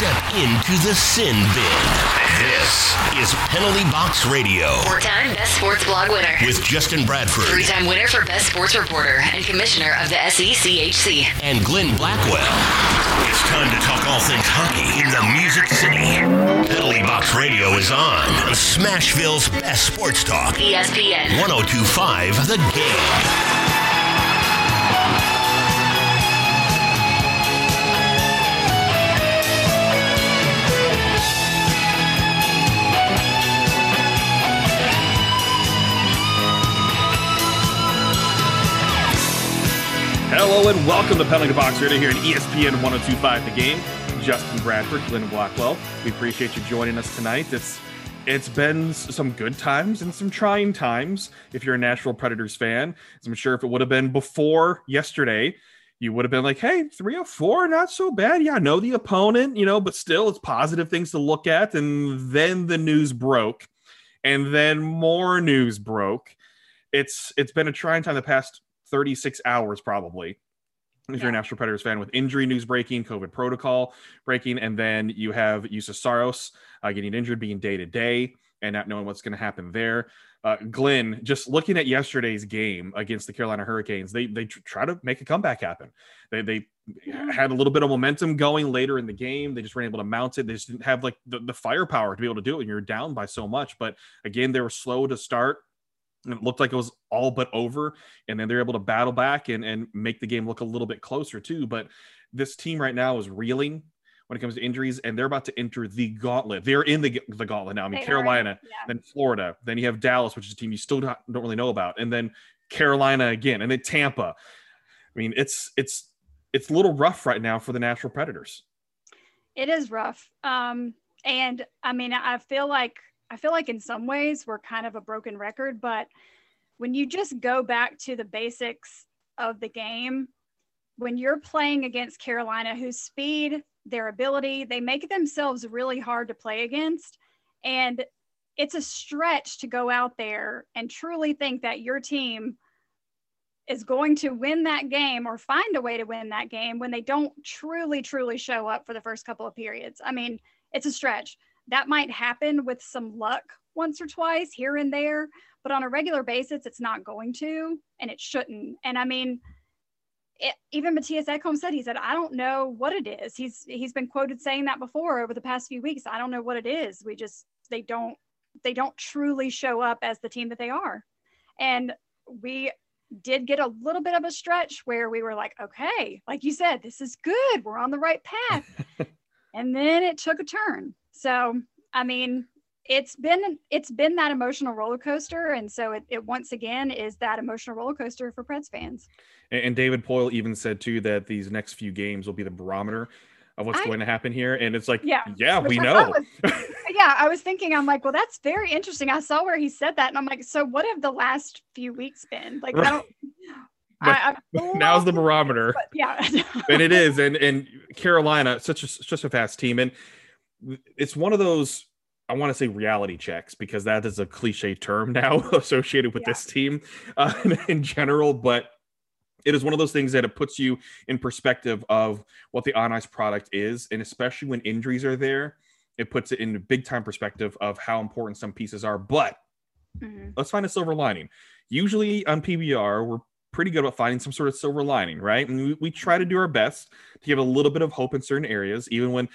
Step into the sin bin. This is Penalty Box Radio Four-time Best Sports Blog winner. with Justin Bradford Three-time winner for Best Sports Reporter and Commissioner of the SECHC. and Glenn Blackwell. It's time to talk all things hockey in the Music City. Penalty Box Radio is on on Smashville's best sports talk. ESPN. 1025 The Game. Hello and welcome to Penalty Box Radio here at ESPN 1025 The Game. Justin Bradford, Glenn Blackwell. We appreciate you joining us tonight. It's it's been some good times and some trying times if you're a Nashville Predators fan. I'm sure if it would have been before yesterday, you would have been like, hey, three or four, not so bad. Yeah, I know the opponent, you know, but still it's positive things to look at. And then the news broke, and then more news broke. It's it's been a trying time the past 36 hours probably if you're a Nashville Predators fan with injury news breaking, COVID protocol breaking, and then you have Juuse Saros uh, getting injured, being day to day, and not knowing what's going to happen there. Uh, Glenn, just looking at yesterday's game against the Carolina Hurricanes, they they tr- try to make a comeback happen. They they had a little bit of momentum going later in the game. They just weren't able to mount it. They just didn't have like the, the firepower to be able to do it. And you're down by so much. But again, they were slow to start. And it looked like it was all but over. And then they're able to battle back and, and make the game look a little bit closer too. But this team right now is reeling when it comes to injuries, and they're about to enter the gauntlet. They're in the, the gauntlet now. I mean, They are, Carolina, yeah. then Florida, then you have Dallas, which is a team you still don't, don't really know about, and then Carolina again, and then Tampa. I mean, it's it's it's a little rough right now for the Nashville Predators. It is rough. Um, and I mean, I feel like I feel like in some ways we're kind of a broken record, but when you just go back to the basics of the game, when you're playing against Carolina, whose speed, their ability, they make themselves really hard to play against. And it's a stretch to go out there and truly think that your team is going to win that game or find a way to win that game when they don't truly, truly show up for the first couple of periods. I mean, it's a stretch. That might happen with some luck once or twice here and there, but on a regular basis, it's not going to, and it shouldn't. And I mean, it, even Mattias Ekholm said, he said, I don't know what it is. He's he's been quoted saying that before over the past few weeks. I don't know what it is. We just they don't they don't truly show up as the team that they are. And we did get a little bit of a stretch where we were like, okay, like you said, this is good. We're on the right path. and then it took a turn. So, I mean, it's been it's been that emotional roller coaster. And so it, it once again is that emotional roller coaster for Preds fans. And, and David Poile even said too that these next few games will be the barometer of what's I- going to happen here. And it's like, Yeah, yeah, which we I know. was- yeah, I was thinking, I'm like, well, that's very interesting. I saw where he said that, and I'm like, so what have the last few weeks been? Like, I don't. I, Now's the barometer. but yeah. and it is and and carolina such a such a fast team and it's one of those i want to say reality checks because that is a cliche term now associated with Yeah. this team uh, in general but it is one of those things that it puts you in perspective of what the on ice product is and especially when injuries are there it puts it in big time perspective of how important some pieces are but Mhm. let's find a silver lining. Usually on PBR, we're pretty good about finding some sort of silver lining, right? And we, we try to do our best to give a little bit of hope in certain areas, even when it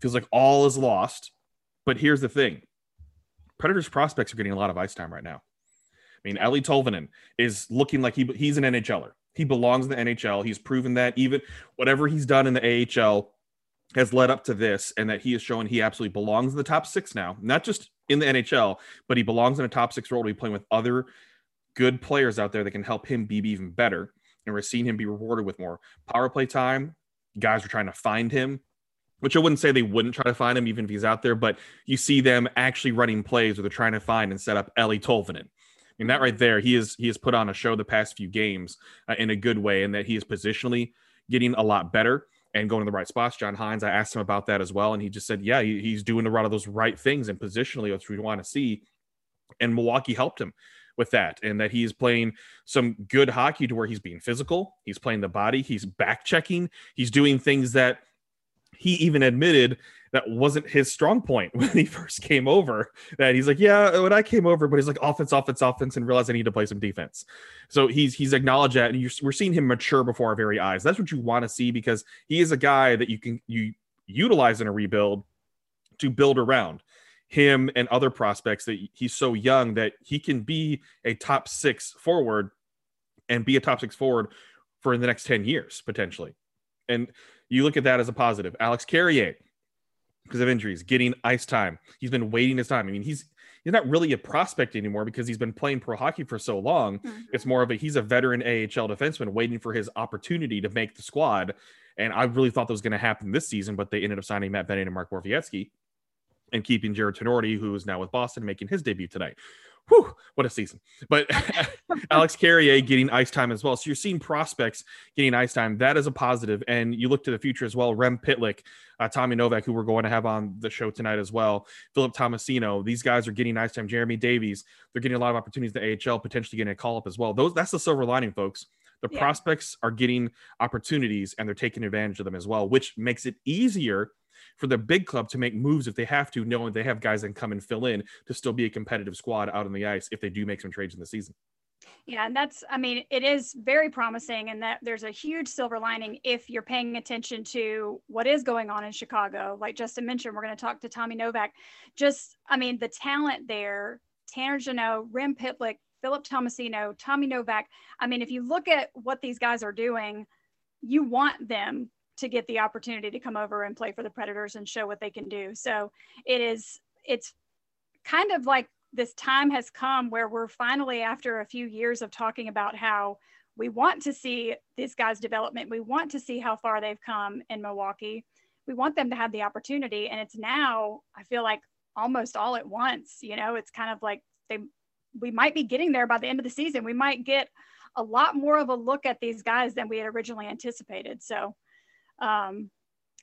feels like all is lost. But here's the thing Predators prospects are getting a lot of ice time right now. I mean, Eeli Tolvanen is looking like he, he's an NHLer. He belongs in the NHL. He's proven that even whatever he's done in the AHL has led up to this, and that he is showing he absolutely belongs in the top six now, not just in the NHL, but he belongs in a top six role to be playing with other good players out there that can help him be even better. And we're seeing him be rewarded with more power play time. Guys are trying to find him, which I wouldn't say they wouldn't try to find him even if he's out there, but you see them actually running plays where they're trying to find and set up Eeli Tolvanen. I mean, that right there, he is he has put on a show the past few games uh, in a good way, and that he is positionally getting a lot better and going to the right spots. John Hynes, I asked him about that as well, and he just said, yeah, he, he's doing a lot of those right things and positionally, which we want to see. And Milwaukee helped him with that, and that he is playing some good hockey to where he's being physical, he's playing the body, he's back checking, he's doing things that he even admitted that wasn't his strong point when he first came over. That he's like, yeah, when I came over, but he's like offense, offense, offense, and realized I need to play some defense. So he's he's acknowledged that, and we're seeing him mature before our very eyes. That's what you want to see because he is a guy that you can you utilize in a rebuild to build around him and other prospects that he's so young that he can be a top six forward and be a top six forward for the next 10 years potentially. And you look at that as a positive. Alex Carrier, because of injuries, getting ice time. He's been waiting his time. I mean, he's he's not really a prospect anymore because he's been playing pro hockey for so long. Mm-hmm. It's more of a he's a veteran AHL defenseman waiting for his opportunity to make the squad. And I really thought that was going to happen this season, but they ended up signing Matt Benning and Mark Borowiecki and keeping Jared Tinordi, who is now with Boston, making his debut tonight whew, what a season. But Alex Carrier getting ice time as well. So you're seeing prospects getting ice time. That is a positive. And you look to the future as well. Rem Pitlick, uh, Tommy Novak, who we're going to have on the show tonight as well. Philip Tomasino. These guys are getting ice time. Jeremy Davies. They're getting a lot of opportunities in the AHL, potentially getting a call up as well. Those that's the silver lining, folks. The yeah. prospects are getting opportunities and they're taking advantage of them as well, which makes it easier for the big club to make moves if they have to, knowing they have guys that can come and fill in to still be a competitive squad out on the ice if they do make some trades in the season. Yeah, and that's, I mean, it is very promising, and that there's a huge silver lining if you're paying attention to what is going on in Chicago. Like Justin mentioned, we're going to talk to Tommy Novak. Just, I mean, the talent there Tanner Jeannot, Rem Pitlick, Philip Tomasino, Tommy Novak. I mean, if you look at what these guys are doing, you want them to get the opportunity to come over and play for the Predators and show what they can do. So it is, it's kind of like this time has come where we're finally, after a few years of talking about how we want to see these guys' development, we want to see how far they've come in Milwaukee. We want them to have the opportunity. And it's now, I feel like almost all at once, you know, it's kind of like they, we might be getting there by the end of the season. We might get a lot more of a look at these guys than we had originally anticipated. So um,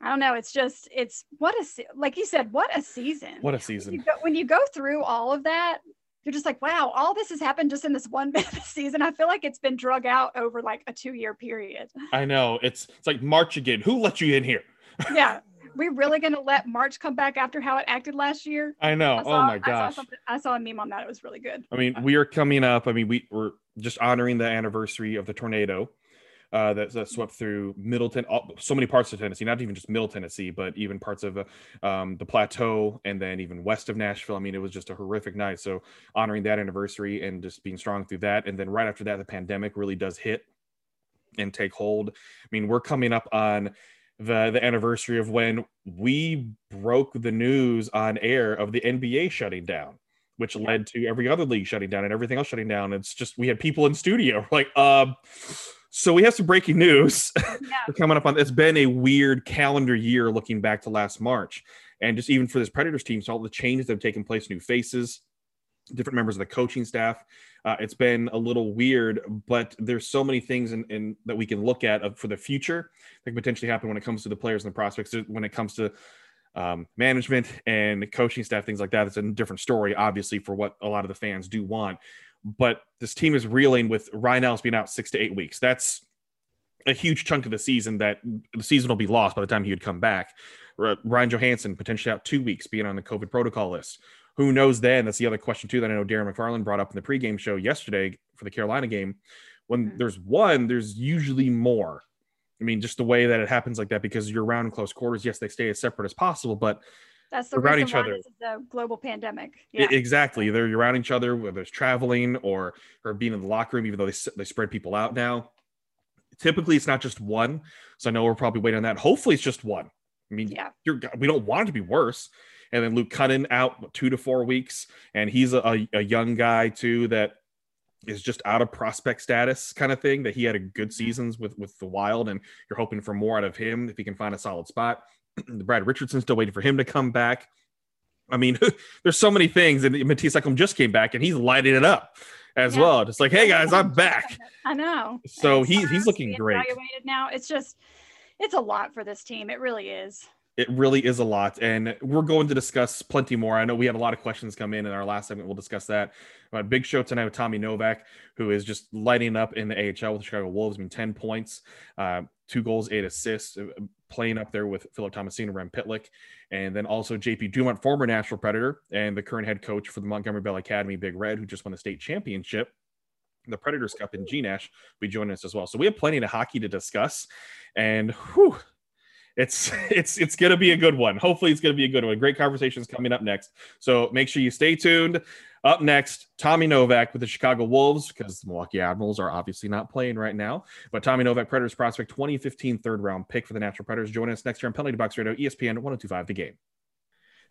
I don't know. It's just, it's what a, like you said, what a season. What a season. When you, go, when you go through all of that, you're just like, wow, all this has happened just in this one bit season. I feel like it's been drug out over like a two year period. I know. It's, it's like March again. Who let you in here? yeah. We really to let March come back after how it acted last year? I know. I oh saw, oh my gosh. I saw, I saw, a meme on that. It was really good. I mean, we are coming up. I mean, we, we're just honoring the anniversary of the tornado uh, that, that, swept through Middleton, all, so many parts of Tennessee, not even just Middle Tennessee, but even parts of uh, um, the plateau and then even west of Nashville. I mean, it was just a horrific night. So honoring that anniversary and just being strong through that. And then right after that, the pandemic really does hit and take hold. I mean, we're coming up on the the anniversary of when we broke the news on air of the NBA shutting down which led to every other league shutting down and everything else shutting down. It's just we had people in studio like, um, so we have some breaking news yeah. coming up on. It's been a weird calendar year looking back to last March, and just even for this Predators team, so all the changes that have taken place, new faces, different members of the coaching staff. Uh, it's been a little weird, but there's so many things in, in that we can look at for the future that can potentially happen when it comes to the players and the prospects. When it comes to um, management and coaching staff, things like that, it's a different story, obviously, for what a lot of the fans do want but this team is reeling with Ryan Ellis being out six to eight weeks. That's a huge chunk of the season that the season will be lost by the time he would come back. Ryan Johansen potentially out two weeks, being on the COVID protocol list. Who knows then? That's the other question too that I know Darren McFarland brought up in the pregame show yesterday for the Carolina game. When mm-hmm. there's one, there's usually more. I mean, just the way that it happens like that because you're around in close quarters. Yes, they stay as separate as possible, but that's the around each other. the global pandemic. Yeah. Exactly. They're around each other, whether it's traveling or or being in the locker room, even though they they spread people out now. Typically, it's not just one. So I know we're probably waiting on that. Hopefully, it's just one. I mean, yeah. we don't want it to be worse. And then Luke Kunin out two to four weeks, and he's a, a young guy too that is just out of prospect status kind of thing. That he had a good mm-hmm. seasons with with the Wild, and you're hoping for more out of him if he can find a solid spot. Brad Richardson still waiting for him to come back. I mean, there's so many things, and Mattias Ekholm just came back, and he's lighting it up as yeah. well. Just like, hey guys, I'm back. I know. So he, he's looking great. Now. It's just, it's a lot for this team. It really is. It really is a lot. And we're going to discuss plenty more. I know we had a lot of questions come in in our last segment. We'll discuss that. But big show tonight with Tommy Novak, who is just lighting up in the AHL with the Chicago Wolves. I mean, 10 points, uh, two goals, eight assists, uh, playing up there with Philip Tomasino, Rem Pitlick, and then also JP Dumont, former Nashville Predator and the current head coach for the Montgomery Bell Academy, Big Red, who just won the state championship the Predators Cup in G Nash be joining us as well. So we have plenty of hockey to discuss, and whew, it's it's it's gonna be a good one. Hopefully, it's gonna be a good one. Great conversations coming up next. So make sure you stay tuned. Up next, Tommy Novak with the Chicago Wolves because the Milwaukee Admirals are obviously not playing right now. But Tommy Novak, Predators prospect, 2015 third round pick for the Nashville Predators. Join us next year on Penalty Box Radio, ESPN 1025 The Game.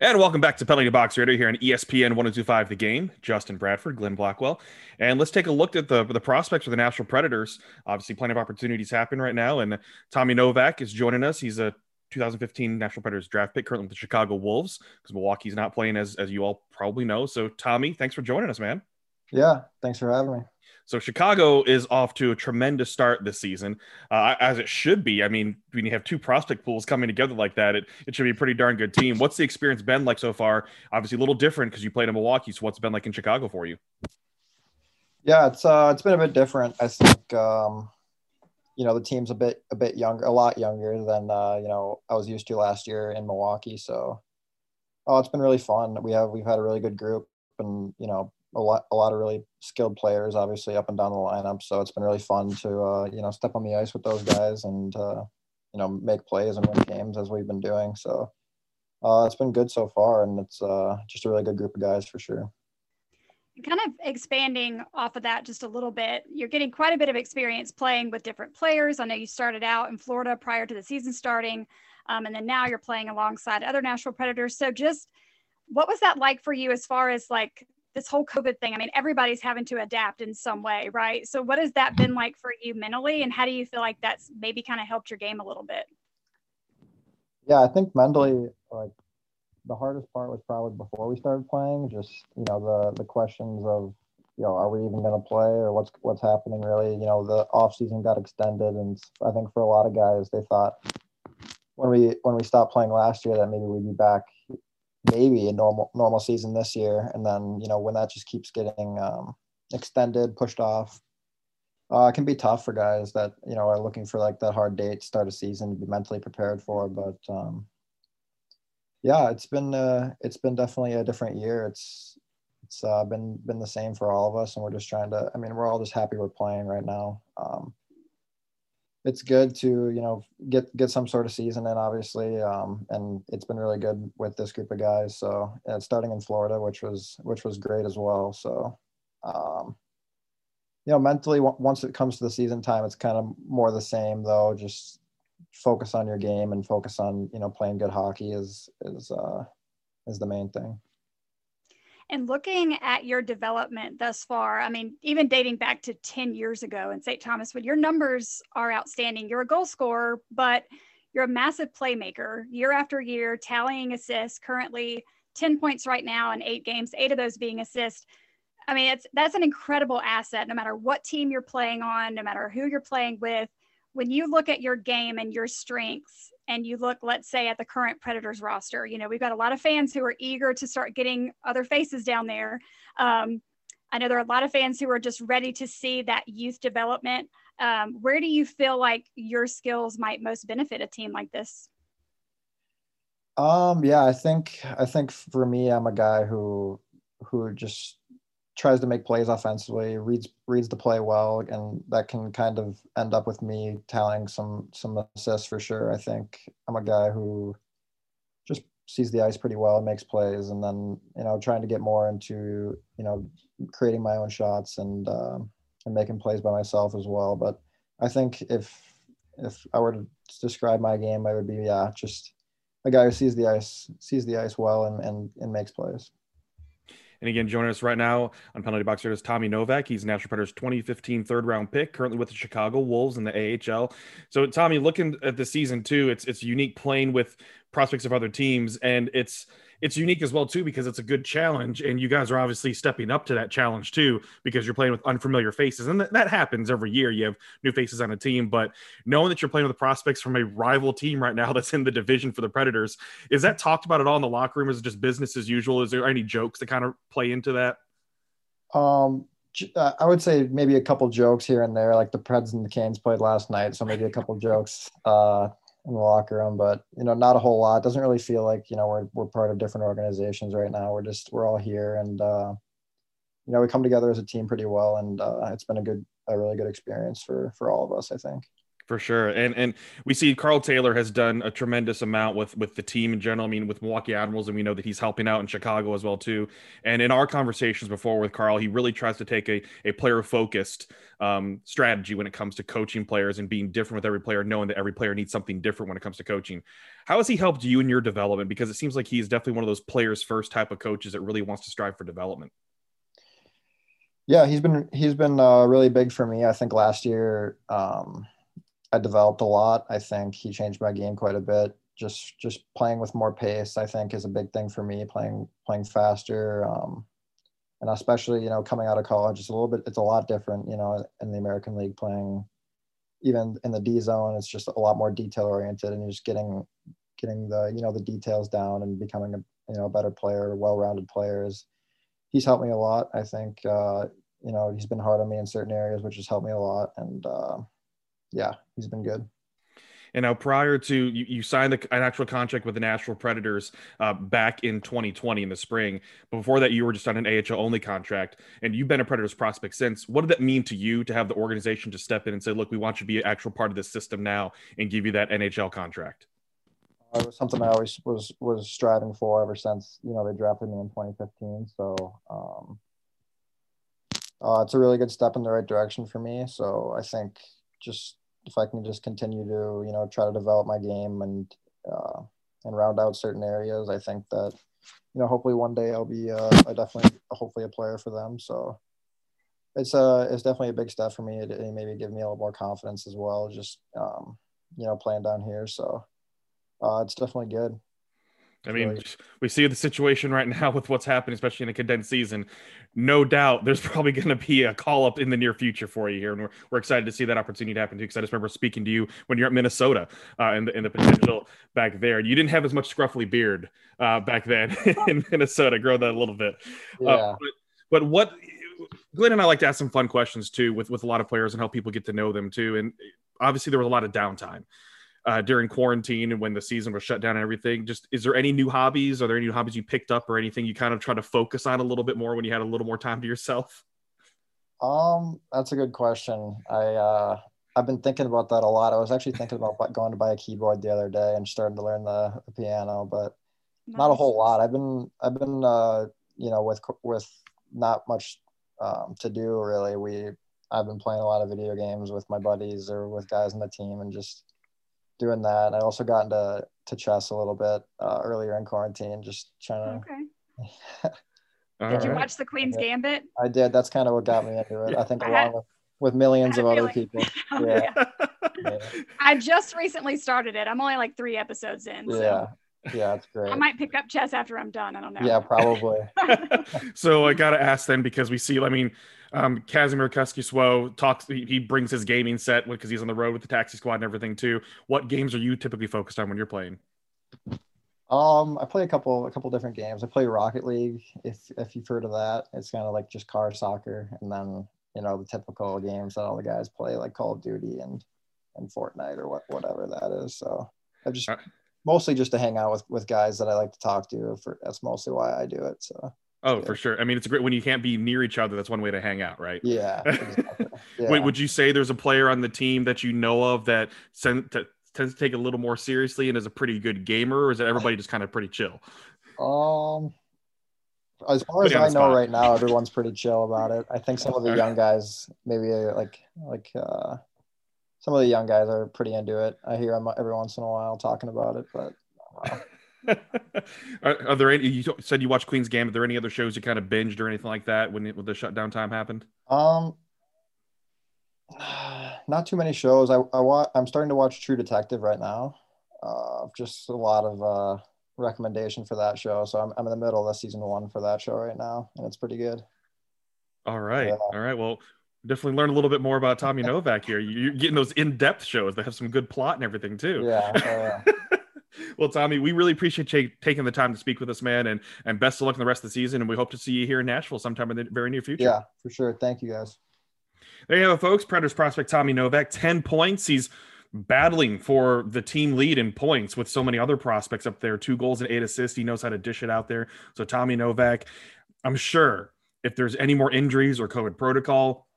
And welcome back to Penalty Box Radio here on ESPN 1025 The Game. Justin Bradford, Glenn Blackwell. And let's take a look at the, the prospects for the Nashville Predators. Obviously, plenty of opportunities happen right now. And Tommy Novak is joining us. He's a 2015 Nashville Predators draft pick, currently with the Chicago Wolves, because Milwaukee's not playing, as, as you all probably know. So, Tommy, thanks for joining us, man. Yeah, thanks for having me. So Chicago is off to a tremendous start this season, uh, as it should be. I mean, when you have two prospect pools coming together like that, it, it should be a pretty darn good team. What's the experience been like so far? Obviously, a little different because you played in Milwaukee. So what's it been like in Chicago for you? Yeah, it's uh, it's been a bit different. I think um, you know the team's a bit a bit younger, a lot younger than uh, you know I was used to last year in Milwaukee. So, oh, it's been really fun. We have we've had a really good group, and you know a lot a lot of really skilled players obviously up and down the lineup. So it's been really fun to uh, you know step on the ice with those guys and uh, you know make plays and win games as we've been doing. So uh, it's been good so far and it's uh, just a really good group of guys for sure. Kind of expanding off of that just a little bit you're getting quite a bit of experience playing with different players. I know you started out in florida prior to the season starting um, and then now you're playing alongside other Nashville predators. So just what was that like for you as far as like this whole COVID thing, I mean, everybody's having to adapt in some way, right? So, what has that mm-hmm. been like for you mentally, and how do you feel like that's maybe kind of helped your game a little bit? Yeah, I think mentally, like the hardest part was probably before we started playing. Just you know the the questions of you know are we even going to play or what's what's happening really? You know the off season got extended, and I think for a lot of guys they thought when we when we stopped playing last year that maybe we'd be back maybe a normal normal season this year, and then you know when that just keeps getting um, extended, pushed off, uh, it can be tough for guys that you know are looking for like that hard date start a season to be mentally prepared for. But um, yeah, it's been uh, it's been definitely a different year. It's it's uh, been been the same for all of us, and we're just trying to. I mean, we're all just happy we're playing right now. Um, it's good to you know get get some sort of season in obviously um, and it's been really good with this group of guys. So yeah, starting in florida which was which was great as well. So um, you know mentally once it comes to the season time it's kind of more the same though. Just focus on your game and focus on you know playing good hockey is is uh is the main thing and looking at your development thus far, I mean, even dating back to 10 years ago in St. Thomas, when your numbers are outstanding, you're a goal scorer, but you're a massive playmaker year after year, tallying assists, currently 10 points right now in eight games, eight of those being assists. I mean, it's that's an incredible asset no matter what team you're playing on, no matter who you're playing with. When you look at your game and your strengths and you look, let's say, at the current Predators roster, you know, we've got a lot of fans who are eager to start getting other faces down there. Um, I know there are a lot of fans who are just ready to see that youth development. Um, where do you feel like your skills might most benefit a team like this? Um, yeah, I think I think for me, I'm a guy who who just tries to make plays offensively, reads reads the play well, and that can kind of end up with me tallying some some assists for sure. I think I'm a guy who just sees the ice pretty well and makes plays, and then you know trying to get more into you know creating my own shots and uh, and making plays by myself as well. But I think if if I were to describe my game, I would be yeah just a guy who sees the ice sees the ice well and and, and makes plays. And again, joining us right now on Penalty Box here is Tommy Novak. He's Nashville Predators 2015 third round pick, currently with the Chicago Wolves in the AHL. So, Tommy, looking at the season too, it's it's unique playing with prospects of other teams, and it's it's unique as well too because it's a good challenge, and you guys are obviously stepping up to that challenge too because you're playing with unfamiliar faces, and that, that happens every year. You have new faces on a team, but knowing that you're playing with prospects from a rival team right now that's in the division for the Predators, is that talked about at all in the locker room? Is it just business as usual? Is there any jokes that kind of play into that? Um, uh, I would say maybe a couple jokes here and there, like the Preds and the Canes played last night, so maybe a couple jokes uh, in the locker room, but you know, not a whole lot. Doesn't really feel like you know we're we're part of different organizations right now. We're just we're all here, and uh, you know, we come together as a team pretty well, and uh, it's been a good, a really good experience for for all of us, I think for sure. And and we see Karl Taylor has done a tremendous amount with with the team in general. I mean, with Milwaukee Admirals, and we know that he's helping out in Chicago as well too. And in our conversations before with Karl, he really tries to take a a player focused um, strategy when it comes to coaching players and being different with every player, knowing that every player needs something different when it comes to coaching. How has he helped you in your development? Because it seems like he's definitely one of those players first type of coaches that really wants to strive for development. Yeah, he's been he's been uh, really big for me. I think last year. Um, I developed a lot. I think he changed my game quite a bit. Just just playing with more pace, I think, is a big thing for me. Playing playing faster, um, and especially you know coming out of college, it's a little bit it's a lot different. You know, in the American League, playing even in the D zone, it's just a lot more detail oriented, and you're just getting getting the you know the details down and becoming a you know a better player, well rounded players. He's helped me a lot. I think uh, you know he's been hard on me in certain areas, which has helped me a lot, and. Uh, yeah, he's been good. And now, prior to you, you signed an actual contract with the Nashville Predators uh, back in 2020 in the spring. Before that, you were just on an AHL only contract, and you've been a Predators prospect since. What did that mean to you to have the organization to step in and say, "Look, we want you to be an actual part of this system now," and give you that NHL contract? Uh, it was something I always was was striving for ever since you know they drafted me in 2015. So um, uh, it's a really good step in the right direction for me. So I think just if I can just continue to you know try to develop my game and uh, and round out certain areas, I think that you know hopefully one day I'll be uh, a definitely hopefully a player for them. So it's a uh, it's definitely a big step for me. It, it maybe give me a little more confidence as well. Just um, you know playing down here, so uh, it's definitely good. I mean, right. we see the situation right now with what's happening, especially in a condensed season. No doubt there's probably going to be a call up in the near future for you here. And we're, we're excited to see that opportunity happen too. Because I just remember speaking to you when you're at Minnesota uh, and, the, and the potential back there. And you didn't have as much scruffy beard uh, back then in Minnesota. Grow that a little bit. Uh, yeah. Uh, but, but what Glenn and I like to ask some fun questions too with, with a lot of players and help people get to know them too. And obviously there was a lot of downtime uh, during quarantine and when the season was shut down and everything. Just is there any new hobbies? Are there any new hobbies you picked up or anything you kind of try to focus on a little bit more when you had a little more time to yourself? Um, that's a good question. I uh, I've been thinking about that a lot. I was actually thinking about going to buy a keyboard the other day and starting to learn the, piano, but nice. not a whole lot. I've been I've been uh, you know with with not much um, to do really. We I've been playing a lot of video games with my buddies or with guys on the team and just doing that. I also got into to chess a little bit uh, earlier in quarantine, just trying to. Okay. did right. you watch the Queen's Gambit? I did. That's kind of what got me into it. I think along with, with millions of other people. Yeah. yeah. I just recently started it. I'm only like three episodes in. So. Yeah. Yeah, it's great. I might pick up chess after I'm done. I don't know. Yeah, probably. so I got to ask then because we see, I mean, um, Kasimir Kaskisuo talks. He, he, brings his gaming set because he's on the road with the Taxi Squad and everything too. What games are you typically focused on when you're playing? Um, I play a couple a couple different games. I play Rocket League. If if you've heard of that, it's kind of like just car soccer, and then you know the typical games that all the guys play, like Call of Duty and and Fortnite or what whatever that is. So I've just mostly just to hang out with with guys that I like to talk to. For that's mostly why I do it. So Oh, yeah. for sure. I mean, it's great when you can't be near each other. That's one way to hang out, right? Yeah. Exactly. yeah. Wait, would you say there's a player on the team that you know of that to, tends to take a little more seriously and is a pretty good gamer, or is it everybody just kind of pretty chill? Um, as far as I know right now, everyone's pretty chill about it. I think some of the young guys, maybe uh, like like uh, some of the young guys are pretty into it. I hear them every once in a while talking about it, but. Uh, are, are, there any? You said you watched Queen's Game. Are there any other shows you kind of binged or anything like that when, it, when the shutdown time happened? Um, not too many shows. I I wa- I'm starting to watch True Detective right now. uh, just a lot of uh, recommendation for that show. So I'm, I'm in the middle of the season one for that show right now, and it's pretty good. All right, yeah. all right. Well, definitely learn a little bit more about Tommy Novak here. You're getting those in-depth shows that have some good plot and everything too. Yeah. Oh, yeah. well, Tommy, we really appreciate you taking the time to speak with us, man, and and best of luck in the rest of the season. And we hope to see you here in Nashville sometime in the very near future. Yeah, for sure. Thank you, guys. There you have it, folks. Predators prospect Tommy Novak, ten points. He's battling for the team lead in points with so many other prospects up there. Two goals and eight assists. He knows how to dish it out there. So Tommy Novak, I'm sure if there's any more injuries or COVID protocol,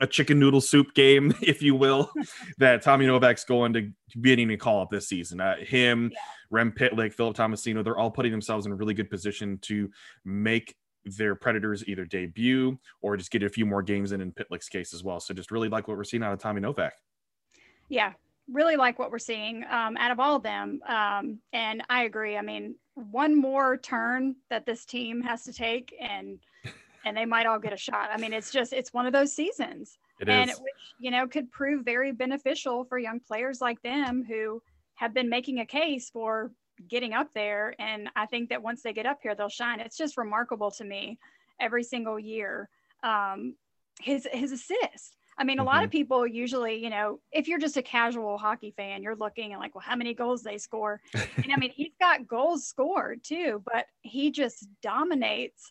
a chicken noodle soup game, if you will, that Tommy Novak's going to be getting a call up this season. Uh, him, yeah. Rem Pitlick, Philip Tomasino, they're all putting themselves in a really good position to make their Predators either debut or just get a few more games in in Pitlick's case as well. So just really like what we're seeing out of Tommy Novak. Yeah, really like what we're seeing um, out of all of them. Um, and I agree. I mean, one more turn that this team has to take and – and they might all get a shot. I mean, it's just it's one of those seasons, it and is. which you know could prove very beneficial for young players like them who have been making a case for getting up there. And I think that once they get up here, they'll shine. It's just remarkable to me every single year. Um, his his assist. I mean, a mm-hmm. lot of mm-hmm. people usually, you know, if you're just a casual hockey fan, you're looking and like, well, how many goals they score? and I mean, he's got goals scored too, but he just dominates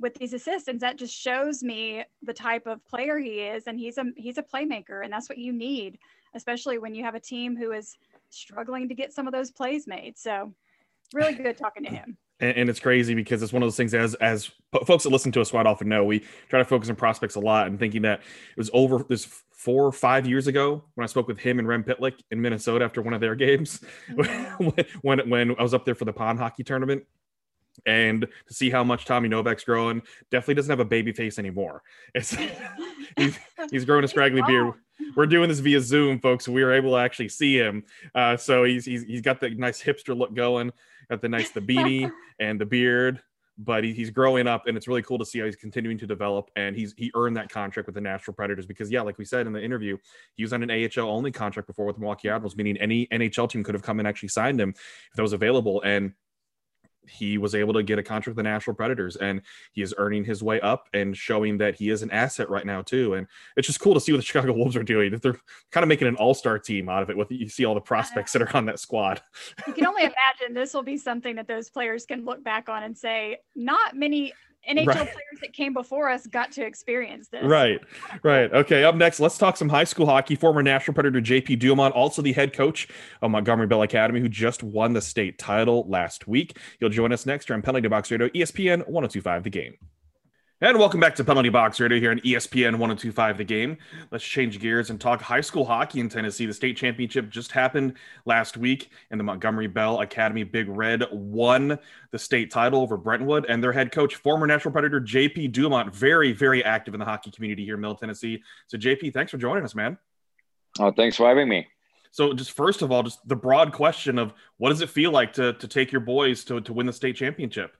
with these assistants that just shows me the type of player he is and he's a he's a playmaker and that's what you need especially when you have a team who is struggling to get some of those plays made. So really good talking to him. And, and, it's crazy because it's one of those things as as folks that listen to us quite often know we try to focus on prospects a lot and thinking that it was over this four or five years ago when I spoke with him and Rem Pitlick in Minnesota after one of their games mm-hmm. when when I was up there for the pond hockey tournament and to see how much Tommy Novak's growing, definitely doesn't have a baby face anymore. It's he's, he's growing a scraggly beard. We're doing this via Zoom, folks. So we were able to actually see him. Uh, so he's, he's he's got the nice hipster look going, got the nice the beanie and the beard. But he, he's growing up, and it's really cool to see how he's continuing to develop. And he's he earned that contract with the Nashville Predators because, yeah, like we said in the interview, he was on an AHL only contract before with the Milwaukee Admirals, meaning any NHL team could have come and actually signed him if that was available. And he was able to get a contract with the Nashville Predators and he is earning his way up and showing that he is an asset right now too. And it's just cool to see what the Chicago Wolves are doing. They're kind of making an all-star team out of it with you see all the prospects that are on that squad. You can only imagine this will be something that those players can look back on and say, not many NHL right. players that came before us got to experience this. Right, right. Okay, up next, let's talk some high school hockey. Former Nashville Predator JP Dumont, also the head coach of Montgomery Bell Academy, who just won the state title last week. He'll join us next here on Penalty Box Radio, ESPN 1025 The Game. And welcome back to Penalty Box Radio here on ESPN 1025 The Game. Let's change gears and talk high school hockey in Tennessee. The state championship just happened last week, and the Montgomery Bell Academy Big Red won the state title over Brentwood. And their head coach, former Nashville Predator JP Dumont, very, very active in the hockey community here in Middle Tennessee. So, JP, thanks for joining us, man. Oh, thanks for having me. So, just first of all, just the broad question of what does it feel like to, to take your boys to, to win the state championship?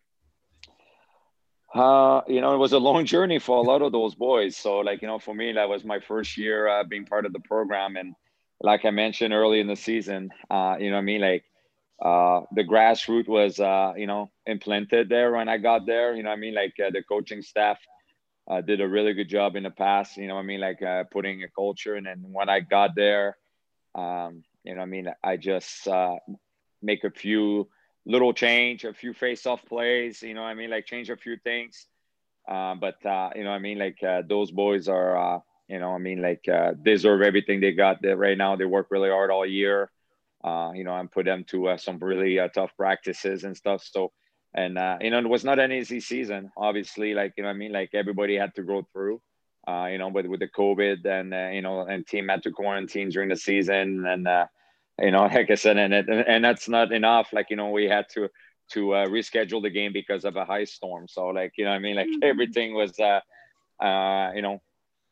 Uh, you know, it was a long journey for a lot of those boys. So, like, you know, for me, that was my first year uh, being part of the program. And like I mentioned early in the season, uh, you know I mean? Like, uh, the grassroots was, uh, you know, implanted there when I got there. You know I mean? Like, uh, the coaching staff did a really good job in the past, you know I mean? Like, putting a culture. And then when I got there, um, you know I mean? I just make a few little change, a few face-off plays. You know, I mean, like change a few things. Uh, but uh, you know, I mean, like uh, those boys are, uh, you know, I mean, like uh, deserve everything they got there right now. They work really hard all year. Uh, you know, and put them to some really tough practices and stuff. So, and you know, it was not an easy season. Obviously, like you know, I mean, like everybody had to go through. you know, but with the COVID and you know, and team had to quarantine during the season and you know, like I said, and it, and that's not enough. Like you know, we had to to uh, reschedule the game because of a high storm. So like you know, I mean, like mm-hmm. everything was, uh, uh, you know,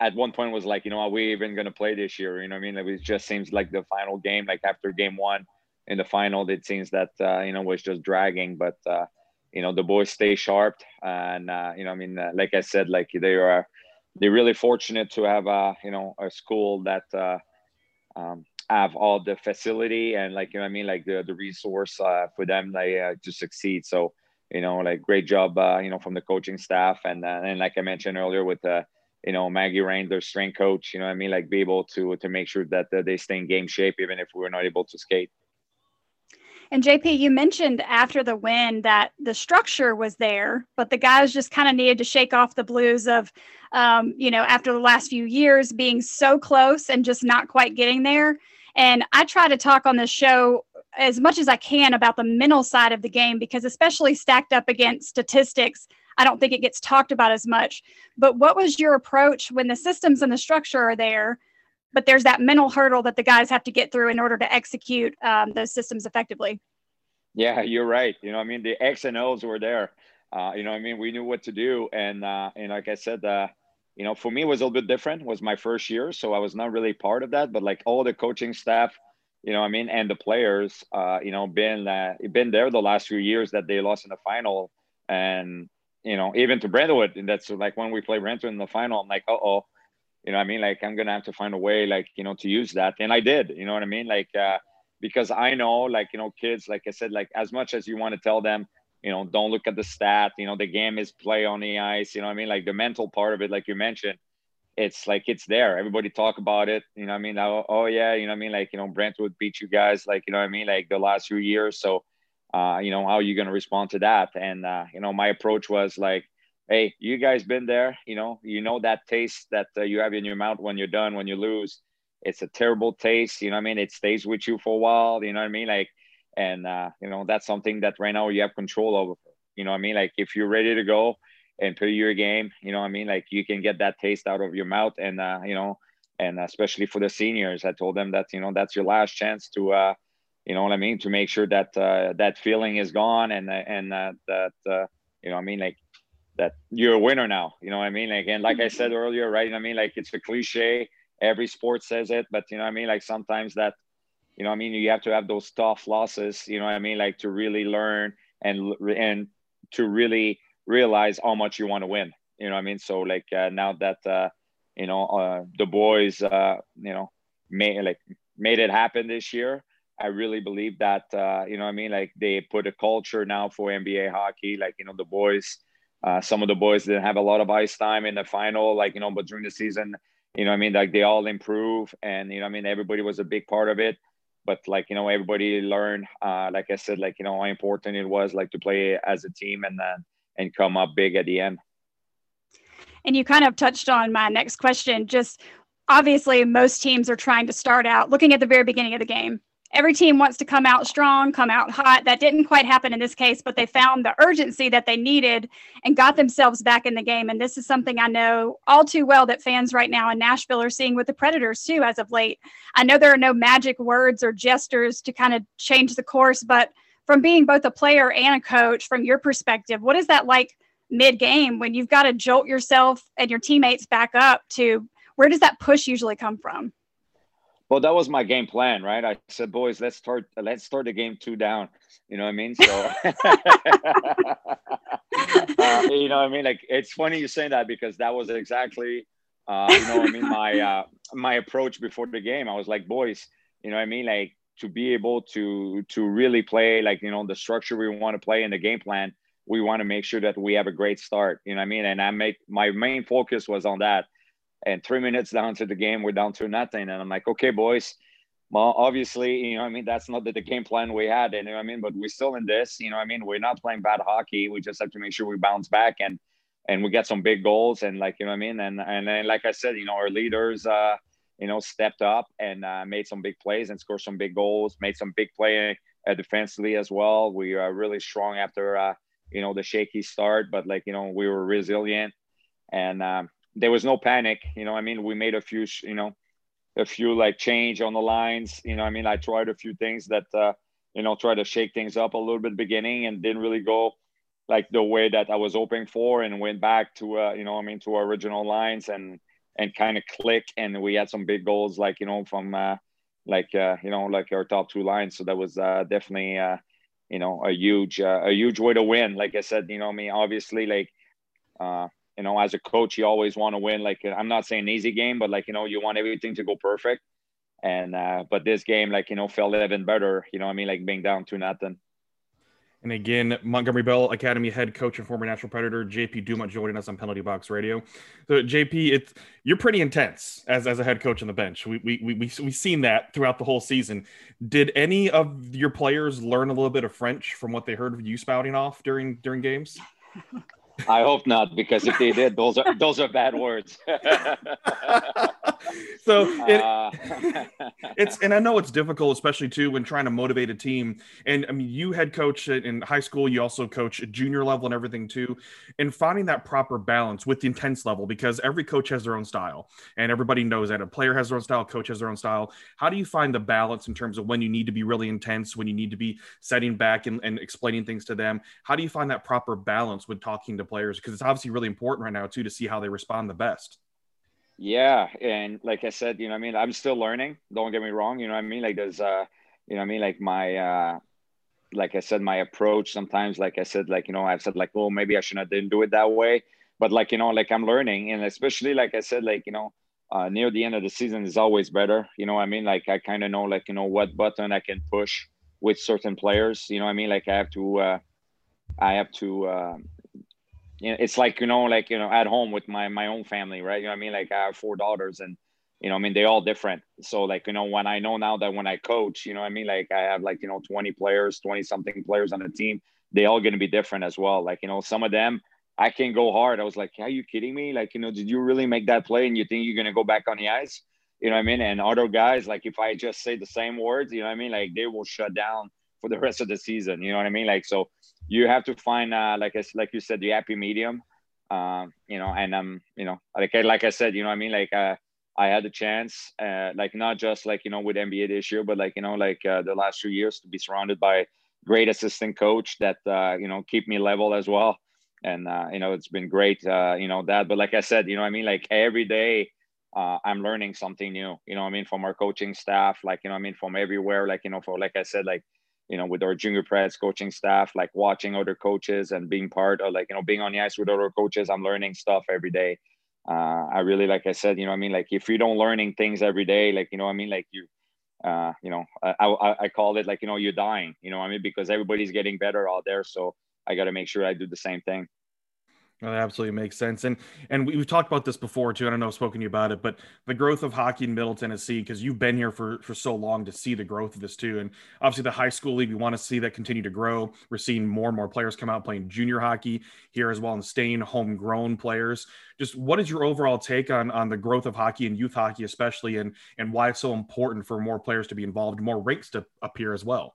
at one point was like, you know, are we even going to play this year? You know, I mean, it just seems like the final game, like after game one in the final, it seems that uh, you know was just dragging. But uh, you know, the boys stay sharp, and uh, you know, I mean, uh, like I said, like they are they're really fortunate to have a you know a school that. Uh, um, have all the facility and like you know I mean like the the resource uh, for them like uh, to succeed. So you know like great job uh, you know from the coaching staff and uh, and like I mentioned earlier with uh, you know Maggie Rain, their strength coach. You know I mean like be able to to make sure that they stay in game shape even if we're not able to skate. And JP, you mentioned after the win that the structure was there, but the guys just kind of needed to shake off the blues of, um, you know, after the last few years being so close and just not quite getting there. And I try to talk on this show as much as I can about the mental side of the game because, especially stacked up against statistics, I don't think it gets talked about as much. But what was your approach when the systems and the structure are there, but there's that mental hurdle that the guys have to get through in order to execute um, those systems effectively? Yeah, you're right. You know, I mean, the X and O's were there. Uh, you know, I mean, we knew what to do, and uh, and like I said, uh, you know, for me, it was a little bit different. It was my first year, so I was not really part of that. But like all the coaching staff, you know, I mean, and the players, uh, you know, been uh, been there the last few years that they lost in the final, and you know, even to Brentwood, and that's like when we play Brentwood in the final, I'm like, uh oh, you know, I mean, like I'm gonna have to find a way, like you know, to use that, and I did. You know what I mean? Like, uh, because I know, like you know, kids, like I said, like as much as you want to tell them you know, don't look at the stat. You know, the game is play on the ice. You know, I mean, like the mental part of it, like you mentioned, it's like it's there. Everybody talk about it. You know, I mean, oh, oh yeah, you know, I mean, like you know, Brentwood beat you guys, like you know, I mean, like the last few years. So, uh, you know, how are you gonna respond to that? And uh, you know, my approach was like, hey, you guys been there. You know, you know that taste that uh, you have in your mouth when you're done, when you lose. It's a terrible taste. You know, I mean, it stays with you for a while. You know what I mean? Like and uh, you know that's something that right now you have control over you know i mean? Like if you're ready to go and play your game you know i mean? Like you can get that taste out of your mouth and uh, you know and especially for the seniors i told them that you know that's your last chance to uh, you know what i mean? To make sure that uh, that feeling is gone and uh, and uh, that uh, you know i mean? Like that you're a winner now you know what i mean? Like and like i said earlier right? I mean like it's a cliche every sport says it but you know what i mean? Like sometimes that you know i mean? You have to have those tough losses you know i mean? Like to really learn and and to really realize how much you want to win you know i mean? So like uh, now that uh, you know uh, the boys uh, you know made like made it happen this year i really believe that uh, you know i mean? Like they put a culture now for MBA hockey. Like you know the boys uh, some of the boys didn't have a lot of ice time in the final like you know but during the season you know i mean? Like they all improve and you know i mean? Everybody was a big part of it but like you know everybody learned uh, like i said like you know how important it was like to play as a team and then and come up big at the end. And you kind of touched on my next question. Just obviously most teams are trying to start out looking at the very beginning of the game every team wants to come out strong, come out hot. That didn't quite happen in this case, but they found the urgency that they needed and got themselves back in the game. And this is something I know all too well that fans right now in Nashville are seeing with the Predators too, as of late. I know there are no magic words or gestures to kind of change the course, but from being both a player and a coach, from your perspective, what is that like mid game when you've got to jolt yourself and your teammates back up to where does that push usually come from? Well that was my game plan right? I said boys let's start let's start the game two down. You know what i mean? So uh, you know what i mean? Like it's funny you say that because that was exactly uh, you know what i mean? My uh, my approach before the game. I was like boys you know what i mean? Like to be able to to really play like you know the structure we want to play in the game plan we want to make sure that we have a great start. You know what i mean? And i make my main focus was on that and three minutes down to the game, we're down to nothing. And I'm like, okay, boys. Well, obviously, you know, I mean, that's not the, the game plan we had. You know, I mean, but we're still in this. You know, I mean, we're not playing bad hockey. We just have to make sure we bounce back and and we get some big goals. And like, you know, I mean, and and then, like I said, you know, our leaders, uh, you know, stepped up and uh, made some big plays and scored some big goals. Made some big play uh, defensively as well. We are really strong after, uh, you know, the shaky start, but like, you know, we were resilient and um, there was no panic. You know, I mean, we made a few, you know, a few like change on the lines. You know, I mean, I tried a few things that, uh, you know, try to shake things up a little bit beginning and didn't really go like the way that I was hoping for and went back to, uh, you know, I mean, to our original lines and, and kind of click. And we had some big goals, like, you know, from, uh, like, uh, you know, like our top two lines. So that was, uh, definitely, uh, you know, a huge, uh, a huge way to win. Like I said, you know, I mean, obviously, like, uh, you know, as a coach, you always want to win. Like I'm not saying easy game, but like you know, you want everything to go perfect. And uh, but this game, like you know, felt even better. You know, I mean, like being down to nothing. And again, Montgomery Bell Academy head coach and former Nashville Predator JP Dumont joining us on Penalty Box Radio. So JP, it's you're pretty intense as, as a head coach on the bench. We we we we we've seen that throughout the whole season. Did any of your players learn a little bit of French from what they heard of you spouting off during during games? I hope not, because if they did, those are those are bad words. so it, uh, it's and I know it's difficult, especially too when trying to motivate a team. And I mean, you head coach in high school, you also coach at junior level and everything too, and finding that proper balance with the intense level because every coach has their own style, and everybody knows that a player has their own style, coach has their own style. How do you find the balance in terms of when you need to be really intense, when you need to be setting back and, and explaining things to them? How do you find that proper balance when talking to players? Because it's obviously really important right now too to see how they respond the best. Yeah, and like I said, you know, I mean, I'm still learning. Don't get me wrong. You know, I mean, like there's, uh, you know, I mean, like my, uh, like I said, my approach sometimes, like I said, like you know, I've said like, oh, maybe I should not didn't do it that way, but like you know, like I'm learning, and especially like I said, like you know, uh, near the end of the season is always better. You know, I mean, like I kind of know, like you know, what button I can push with certain players. You know, I mean, like I have to, uh, I have to, uh, it's like you know, like you know, at home with my my own family, right? You know, I mean, like I have four daughters, and you know, I mean, they all different. So like you know, when I know now that when I coach, you know, I mean, like I have like you know, twenty players, twenty something players on the team, they all going to be different as well. Like you know, some of them I can go hard. I was like, are you kidding me? Like you know, did you really make that play, and you think you're going to go back on the ice? You know what I mean? And other guys, like if I just say the same words, you know what I mean? Like they will shut down for the rest of the season. You know what I mean? Like so, you have to find uh, like I, like you said the happy medium um, you know and um you know like like i said you know what i mean like uh, i had the chance uh, like not just like you know with MBA this year but like you know like uh, the last few years to be surrounded by great assistant coach that uh, you know keep me level as well and uh, you know it's been great uh, you know that but like i said you know i mean like every day uh, i'm learning something new you know i mean from our coaching staff like you know i mean from everywhere like you know for like i said like you know, with our junior Preds coaching staff, like watching other coaches and being part of like, you know, being on the ice with other coaches, I'm learning stuff every day. Uh, I really, like I said, you know, I mean, like if you don't learning things every day, like, you know, I mean, like you, uh, you know, I, I, I call it like, you know, you're dying, you know, I mean, because everybody's getting better out there. So I got to make sure I do the same thing. That absolutely makes sense. And and we, have talked about this before too. I don't know I've spoken to you about it, but the growth of hockey in Middle Tennessee, because you've been here for, for so long to see the growth of this too. And obviously the high school league, we want to see that continue to grow. We're seeing more and more players come out playing junior hockey here as well and staying homegrown players. Just what is your overall take on on the growth of hockey and youth hockey, especially and and why it's so important for more players to be involved, more rinks to appear as well?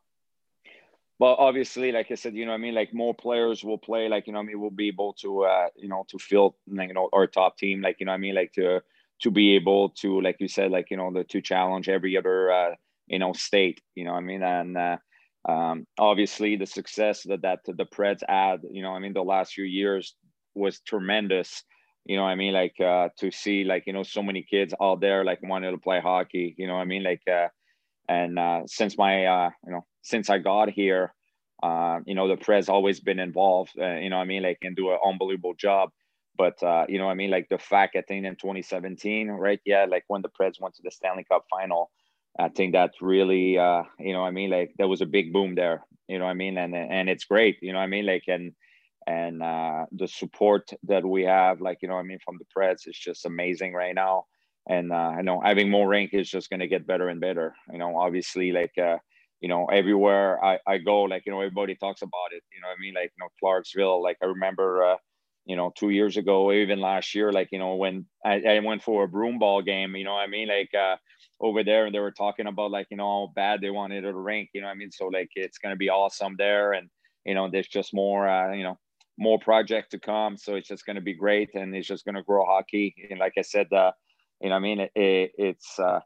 Well obviously like i said you know i mean? Like more players will play like you know i mean? We'll be able to uh you know to field you know our top team like you know i mean? Like to to be able to like you said like you know the to challenge every other uh you know state you know i mean? And uh um obviously the success that that the preds had you know i mean? The last few years was tremendous you know i mean? Like uh to see like you know so many kids out there like wanting to play hockey you know i mean? Like uh and uh, since my, uh, you know, since I got here, uh, you know, the Preds always been involved. Uh, you know, I mean, like, and do an unbelievable job. But uh, you know, I mean, like the fact I think in 2017, right? Yeah, like when the Preds went to the Stanley Cup final, I think that really, uh, you know, I mean, like there was a big boom there. You know, I mean, and and it's great. You know, I mean, like and and uh, the support that we have, like you know, I mean, from the Preds is just amazing right now and uh, I know having more rank is just going to get better and better. You know, obviously, like uh, you know, everywhere I, I go, like you know, everybody talks about it. You know, I mean, like you know, Clarksville. Like I remember, uh, you know, two years ago, even last year, like you know, when I, I went for a broom ball game. You know, I mean, like uh, over there, and they were talking about like you know how bad they wanted a rink. You know, I mean, so like it's going to be awesome there, and you know, there's just more, uh, you know, more project to come. So it's just going to be great, and it's just going to grow hockey. And like I said, uh, you know, I mean, it, it, it's uh,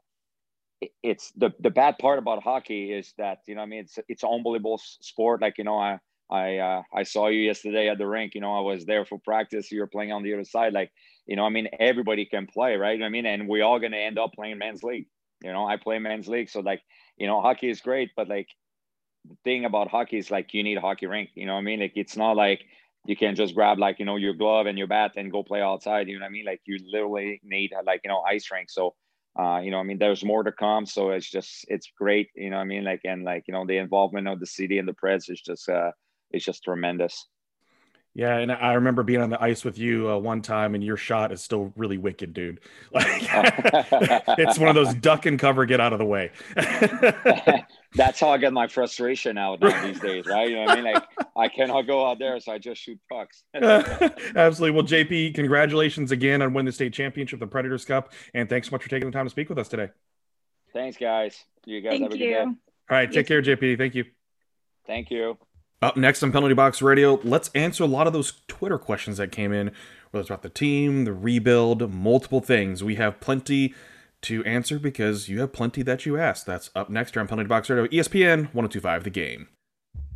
it's the the bad part about hockey is that you know, I mean, it's it's an unbelievable sport. Like you know, I I uh, I saw you yesterday at the rink. You know, I was there for practice. You're playing on the other side. Like you know, I mean, everybody can play, right? I mean, and we're all gonna end up playing men's league. You know, I play men's league, so like you know, hockey is great, but like the thing about hockey is like you need a hockey rink. You know, I mean, like it's not like you can't just grab like you know your glove and your bat and go play outside you know what i mean like you literally need like you know ice rink so uh, you know, I mean, there's more to come. So it's just, it's great. You know, I mean, like, and like, you know, the involvement of the city and the Preds is just, uh, it's just tremendous. Yeah, and I remember being on the ice with you uh, one time, and your shot is still really wicked, dude. Like, it's one of those duck and cover, get out of the way. That's how I get my frustration out now these days, right? You know what I mean? Like, I cannot go out there, so I just shoot pucks. Absolutely. Well, JP, congratulations again on winning the state championship, the Predators Cup, and thanks so much for taking the time to speak with us today. Thanks, guys. You guys Thank have a good you. day. All right, take care, JP. Thank you. Thank you. Up next on Penalty Box Radio, let's answer a lot of those Twitter questions that came in, whether it's about the team, the rebuild, multiple things. We have plenty to answer because you have plenty that you asked. That's up next here on Penalty Box Radio, ESPN 1025 The Game.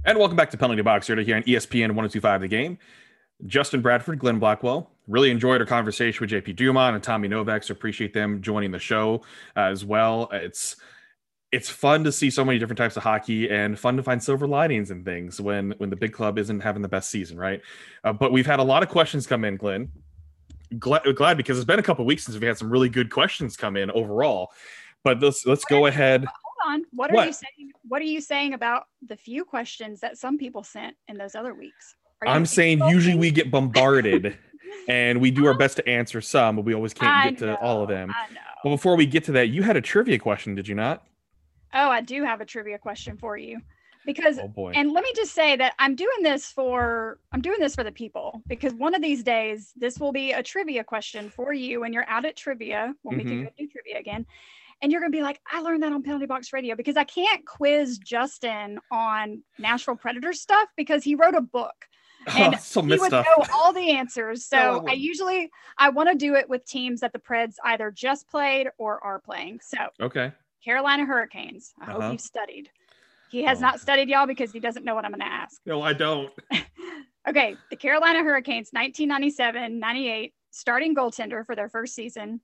And welcome back to Penalty Box Radio here on ESPN 1025 The Game. Justin Bradford, Glenn Blackwell. Really enjoyed our conversation with JP Dumont and Tommy Novak, so appreciate them joining the show uh, as well. It's it's fun to see so many different types of hockey and fun to find silver linings and things when when the big club isn't having the best season, right? Uh, but we've had a lot of questions come in, Glenn. Glad, glad because it's been a couple weeks since we had some really good questions come in overall. But let's let's go ahead. Hold on. What are What? you saying? What are you saying about the few questions that some people sent in those other weeks? I'm saying usually we get bombarded and we do our best to answer some, but we always can't I get to all of them. But before we get to that, you had a trivia question, did you not? Oh, I do have a trivia question for you. Because Oh and let me just say that I'm doing this for I'm doing this for the people because one of these days this will be a trivia question for you when you're out at trivia when we can do trivia again. And you're gonna be like, I learned that on Penalty Box Radio because I can't quiz Justin on Nashville Predators stuff because he wrote a book and oh, so he would know all the answers. No, I So I usually I want to do it with teams that the Preds either just played or are playing. So Okay. Carolina Hurricanes. I Uh-huh. hope you've studied. He has Oh. not studied y'all because he doesn't know what I'm going to ask. No, I don't. Okay, the Carolina Hurricanes 1997-98 starting goaltender for their first season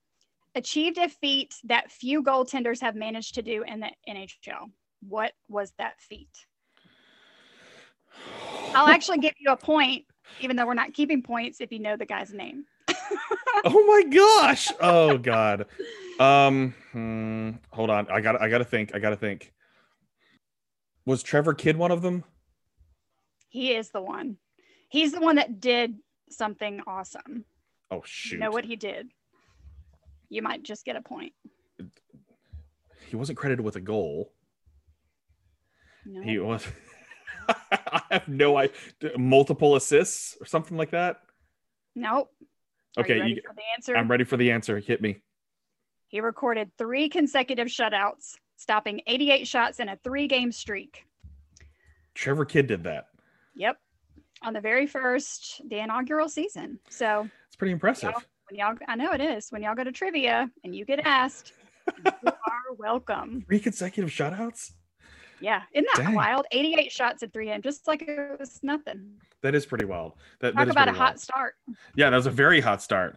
achieved a feat that few goaltenders have managed to do in the NHL. What was that feat? I'll actually give you a point even though we're not keeping points if you know the guy's name. oh my gosh. Oh god. Um hmm, hold on. I got I got to think. I got to think. Was Trevor Kidd one of them? He is the one. He's the one that did something awesome. Oh You shoot. know what he did? You might just get a point. He wasn't credited with a goal. No. He was I have no idea. Multiple assists or something like that. Nope. Okay, you you- the answer? I'm ready for the answer. Hit me. He recorded three consecutive shutouts, stopping 88 shots in a three-game streak. Trevor Kidd did that. Yep, on the very first, the inaugural season. So It's pretty impressive. when y'all, I know it is. When y'all go to trivia and you get asked, you are welcome. Three consecutive shutouts? Yeah, isn't that Dang. wild? 88 shots at three games, just like it was nothing. That is pretty wild. That, Talk about a hot wild. start. Yeah, that was a very hot start.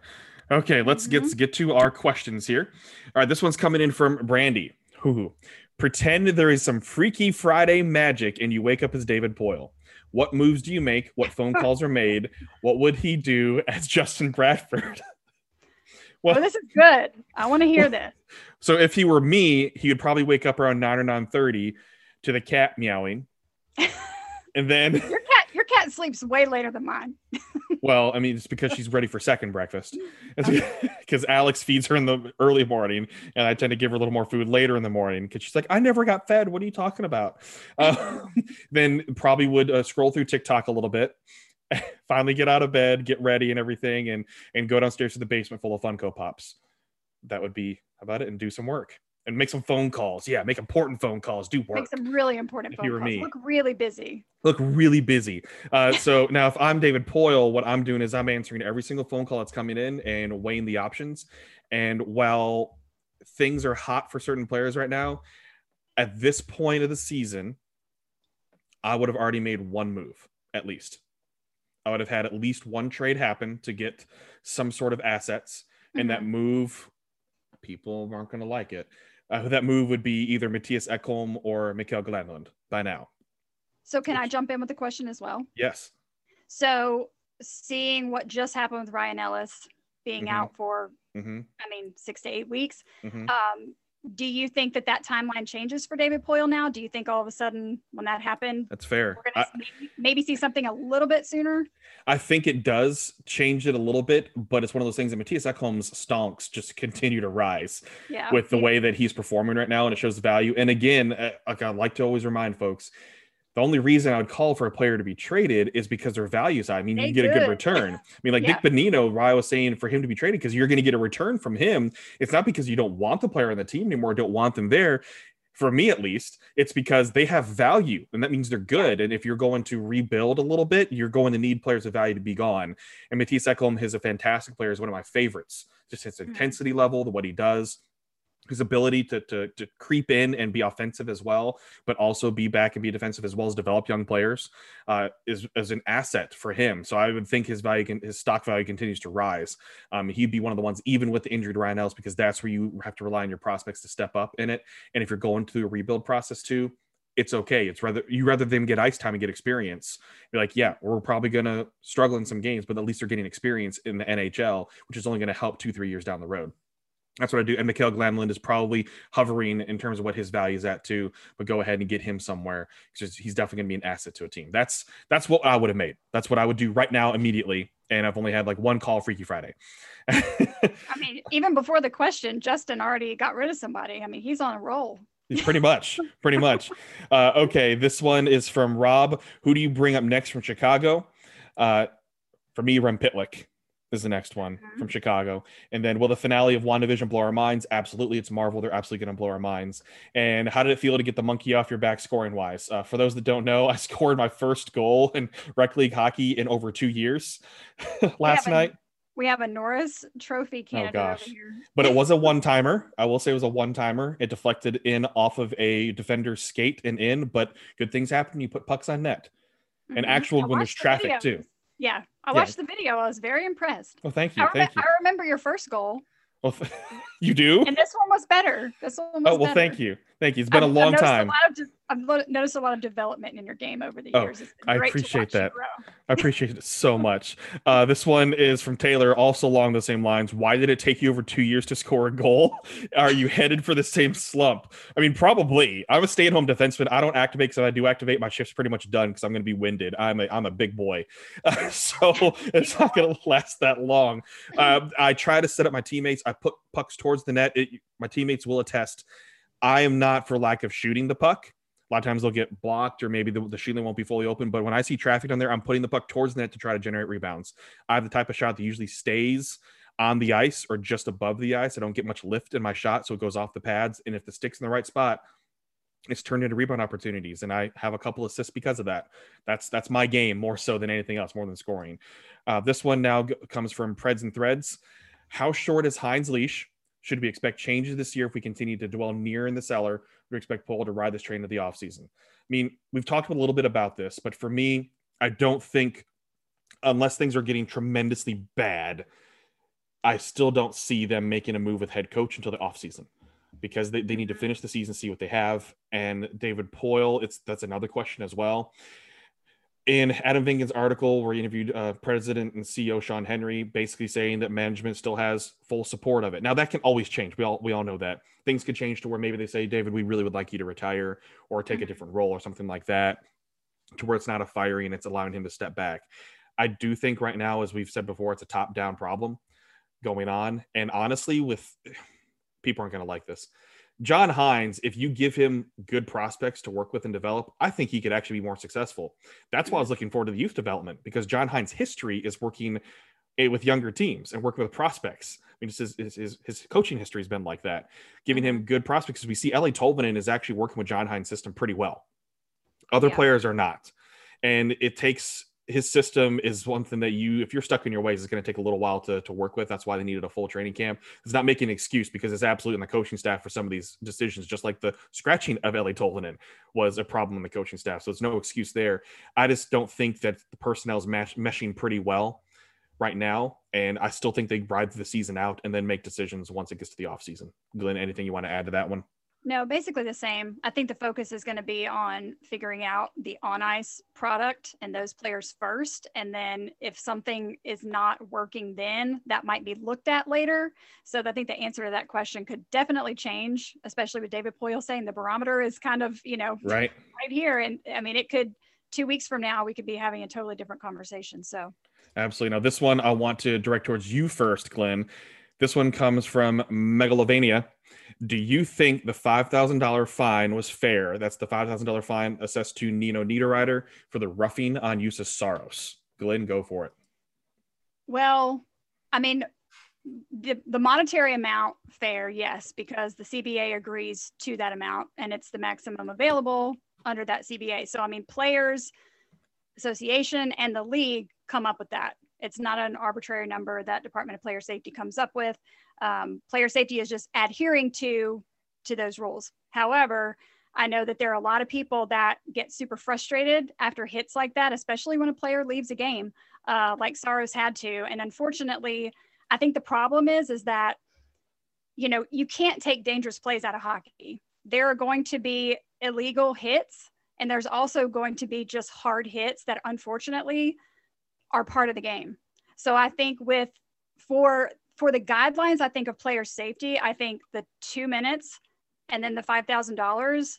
Okay, let's get Mhm. get to our questions here. All right, this one's coming in from Brandy. Who pretend there is some freaky Friday magic and you wake up as David Poile. What moves do you make? What phone calls are made? What would he do as Justin Bradford? Oh, well, this is good. I want to hear this. so if he were me, he would probably wake up around nine or nine thirty to the cat meowing, and then Your cat, your cat sleeps way later than mine. Well, I mean, it's because she's ready for second breakfast. Because Alex feeds her in the early morning, and I tend to give her a little more food later in the morning because she's like, "I never got fed. What are you talking about?" Uh, then probably would uh, scroll through TikTok a little bit, finally get out of bed, get ready, and everything, and and go downstairs to the basement full of Funko Pops. That would be about it, and do some work and make some phone calls. Yeah, make important phone calls. Do work Make some really important If phone calls. me. Look really busy. look really busy. Uh, so now, if I'm David Poile, what I'm doing is I'm answering every single phone call that's coming in and weighing the options. And while things are hot for certain players right now, at this point of the season, I would have already made one move at least. I would have had at least one trade happen to get some sort of assets, and that Mhm. move, people aren't going to like it. Uh, that move would be either Mattias Ekholm or Mikael Granlund by now. So can I jump in with a question as well? Yes. So seeing what just happened with Ryan Ellis, being Mhm. out for, hmm I mean, six to eight weeks. hmm Um, do you think that that timeline changes for David Poile now? Do you think all of a sudden when that happened, That's fair. we're I, going to maybe, maybe see something a little bit sooner? I think it does change it a little bit, but it's one of those things that Mattias Ekholm's stonks just continue to rise Yeah. with the he- way that he's performing right now, and it shows the value. And again, like I like to always remind folks, the only reason I would call for a player to be traded is because their value's. I mean, They you get a good return. I mean, like Yeah. Nick Bonino, why I was saying for him to be traded because you're going to get a return from him. It's not because you don't want the player on the team anymore, don't want them there. For me, at least, it's because they have value, and that means they're good. And if you're going to rebuild a little bit, you're going to need players of value to be gone. And Mattias Ekholm is a fantastic player, is one of my favorites. Just his Mhm. intensity level, the what he does, his ability to, to to creep in and be offensive as well, but also be back and be defensive as well as develop young players uh, is is an asset for him. So I would think his value, can, his stock value continues to rise. Um, he'd be one of the ones, even with the injured Ryan Ellis, because that's where you have to rely on your prospects to step up in it. And if you're going through a rebuild process too, it's okay. It's rather you rather them get ice time and get experience. You're like, yeah, we're probably gonna struggle in some games, but at least they're getting experience in the NHL, which is only going to help two, three years down the road. That's what I do. And Mikael Granlund is probably hovering in terms of what his value is at too. But go ahead and get him somewhere because he's definitely going to be an asset to a team. That's that's what I would have made. That's what I would do right now immediately. And I've only had like one call Freaky Friday. I mean, even before the question, Justin already got rid of somebody. I mean, he's on a roll. He's pretty much, pretty much. Uh, okay, this one is from Rob. Who do you bring up next from Chicago? Uh, for me, Rem Pitlick is the next one Mhm. from Chicago. And then will the finale of WandaVision blow our minds? Absolutely. It's Marvel. They're absolutely going to blow our minds. And how did it feel to get the monkey off your back scoring wise? Uh, for those that don't know, I scored my first goal in rec league hockey in over two years last night. We have a Norris Trophy candidate gosh. over here. but it was a one timer. I will say it was a one timer. It deflected in off of a defender's skate and in, but good things happen you put pucks on net. And Mhm. actual I when there's the traffic too. Yeah, I Yeah. watched the video. I was very impressed. Oh, thank you, I, remem- thank you. I remember your first goal, Well, th- you do. and this one was better. This one was better. Oh well, better. tlot you, thank you. It's been a I've- long I've time. A lot of de- I've lo- noticed a lot of development in your game over the Oh, years. It's been I appreciate that. I appreciate it so much. Uh, this one is from Taylor, also along the same lines. Why did it take you over two years to score a goal? Are you headed for the same slump? I mean, probably. I'm a stay-at-home defenseman. I don't activate because if I do activate, my shift's pretty much done because I'm going to be winded. I'm a I'm a big boy, uh, so it's not going to last that long. Uh, I try to set up my teammates. I put pucks towards the net. It, my teammates will attest. I am not for lack of shooting the puck. A lot of times they'll get blocked or maybe the, the shielding won't be fully open. But when I see traffic down there, I'm putting the puck towards the net to try to generate rebounds. I have the type of shot that usually stays on the ice or just above the ice. I don't get much lift in my shot, so it goes off the pads. And if the stick's in the right spot, it's turned into rebound opportunities. And I have a couple assists because of that. That's that's my game more so than anything else, more than scoring. Uh, this one now g- comes from Preds and Threads. How short is Hynes' leash? Should we expect changes this year if we continue to dwell near in the cellar? We expect Paul to ride this train to the offseason. I mean, we've talked a little bit about this, but for me, I don't think, unless things are getting tremendously bad, I still don't see them making a move with head coach until the offseason because they, they need to mm-hmm. finish the season, see what they have. And David Poile, it's that's another question as well. In Adam Vingan's article, where he interviewed uh, President and CEO Sean Henry, basically saying that management still has full support of it. Now that can always change. We all we all know that things could change to where maybe they say, David, we really would like you to retire or take a Mhm. different role or something like that, to where it's not a firing, and it's allowing him to step back. I do think right now, as we've said before, it's a top down problem going on. And honestly, with people aren't going to like this. John Hynes, if you give him good prospects to work with and develop, I think he could actually be more successful. That's why I was looking forward to the youth development because John Hynes' history is working eh, with younger teams and working with prospects. I mean, his, his, his, coaching history has been like that, giving him good prospects. We see Eeli Tolvanen is actually working with John Hynes' system pretty well. Other Yeah. players are not. And it takes his system is one thing that you, if you're stuck in your ways, it's going to take a little while to, to work with. That's why they needed a full training camp. It's not making an excuse because it's absolutely in the coaching staff for some of these decisions, just like the scratching of Eeli Tolvanen was a problem in the coaching staff. So it's no excuse there. I just don't think that the personnel is mesh- meshing pretty well right now. And I still think they ride the season out and then make decisions once it gets to the offseason. Glenn, anything you want to add to that one? No, basically the same. I think the focus is going to be on figuring out the on ice product and those players first. And then if something is not working, then that might be looked at later. So I think the answer to that question could definitely change, especially with David Poile saying the barometer is kind of, you know, right, right here. And I mean, it could, two weeks from now, we could be having a totally different conversation. So absolutely. Now, this one I want to direct towards you first, Glenn. This one comes from Megalovania do you think the $5,000 fine was fair? That's the $5,000 fine assessed to Nino Niederreiter for the roughing on Juuse Saros. Glenn, go for it. Well, I mean, the, the monetary amount fair, yes, because the CBA agrees to that amount and it's the maximum available under that CBA. So, I mean, players association and the league come up with that. It's not an arbitrary number that Department of Player Safety comes up with um, player safety is just adhering to to those rules. However, I know that there are a lot of people that get super frustrated after hits like that, especially when a player leaves a game, uh, like Saros had to. And unfortunately, I think the problem is is that you know you can't take dangerous plays out of hockey. There are going to be illegal hits, and there's also going to be just hard hits that unfortunately are part of the game. So I think with for for the guidelines, I think of player safety, I think the two minutes and then the $5,000,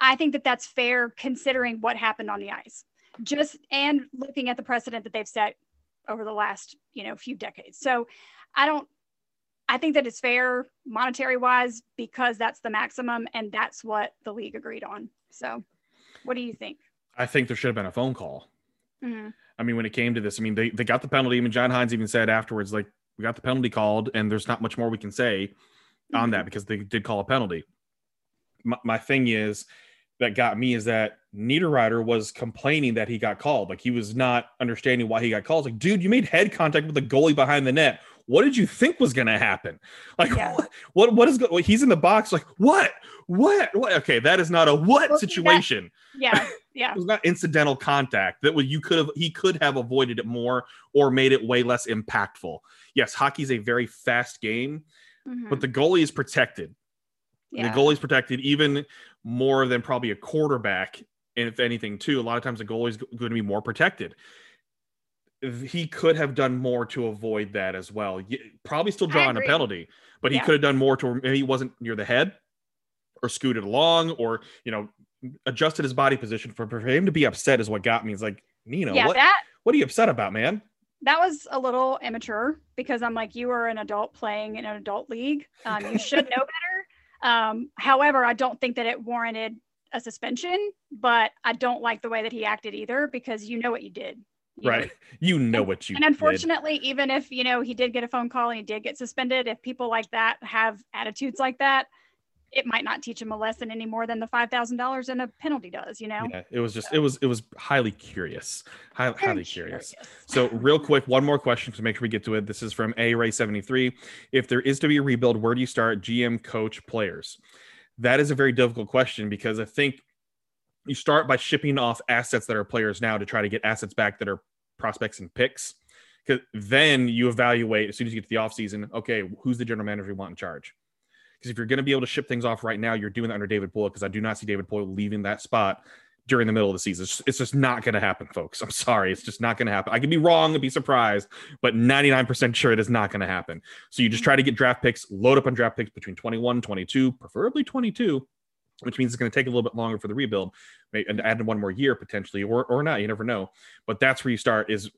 I think that that's fair considering what happened on the ice. Just and looking at the precedent that they've set over the last, you know, few decades. So I don't, I think that it's fair monetary wise because that's the maximum and that's what the league agreed on. So what do you think? I think there should have been a phone call. Mm-hmm. I mean, when it came to this, I mean, they, they got the penalty. I mean, John Hynes even said afterwards, like, we got the penalty called, and there's not much more we can say mm-hmm. on that because they did call a penalty. My, my, thing is that got me is that Niederreiter was complaining that he got called. Like he was not understanding why he got called. like, dude, you made head contact with the goalie behind the net. What did you think was going to happen? Like, yeah. what, what, what is, go- he's in the box. Like, what, what, what? Okay. That is not a what well, situation. That, yeah. Yeah. it was not incidental contact that you could have, he could have avoided it more or made it way less impactful yes, hockey is a very fast game, mm-hmm. but the goalie is protected. Yeah. The goalie is protected even more than probably a quarterback. And if anything, too, a lot of times the goalie is going to be more protected. He could have done more to avoid that as well. Probably still drawing a penalty, but he could have done more to maybe he wasn't near the head or scooted along or, you know, adjusted his body position for, for him to be upset is what got me. It's like, Nino, yeah, what, that, what are you upset about, man? that was a little immature because I'm like, you are an adult playing in an adult league. Um, you should know better. Um, however, I don't think that it warranted a suspension, but I don't like the way that he acted either because you know what you did. You right. Know. You know and, what you And unfortunately, did. even if, you know, he did get a phone call and he did get suspended, if people like that have attitudes like that, it might not teach him a lesson any more than the five thousand dollars in a penalty does. You know. Yeah, it was just so. it was it was highly curious, highly, highly curious. curious. so real quick, one more question to make sure we get to it. This is from A Ray seventy three. If there is to be a rebuild, where do you start? GM, coach, players. That is a very difficult question because I think you start by shipping off assets that are players now to try to get assets back that are prospects and picks. Because then you evaluate as soon as you get to the offseason, okay, who's the general manager you want in charge? Because if you're going to be able to ship things off right now, you're doing that under David Poile. Because I do not see David Poile leaving that spot during the middle of the season. It's just, it's just not going to happen, folks. I'm sorry. It's just not going to happen. I can be wrong and be surprised, but 99% sure it is not going to happen. So you just mm-hmm. try to get draft picks, load up on draft picks between 21, 22, preferably 22, which means it's going to take a little bit longer for the rebuild and add one more year potentially, or, or not. You never know. But that's where you start is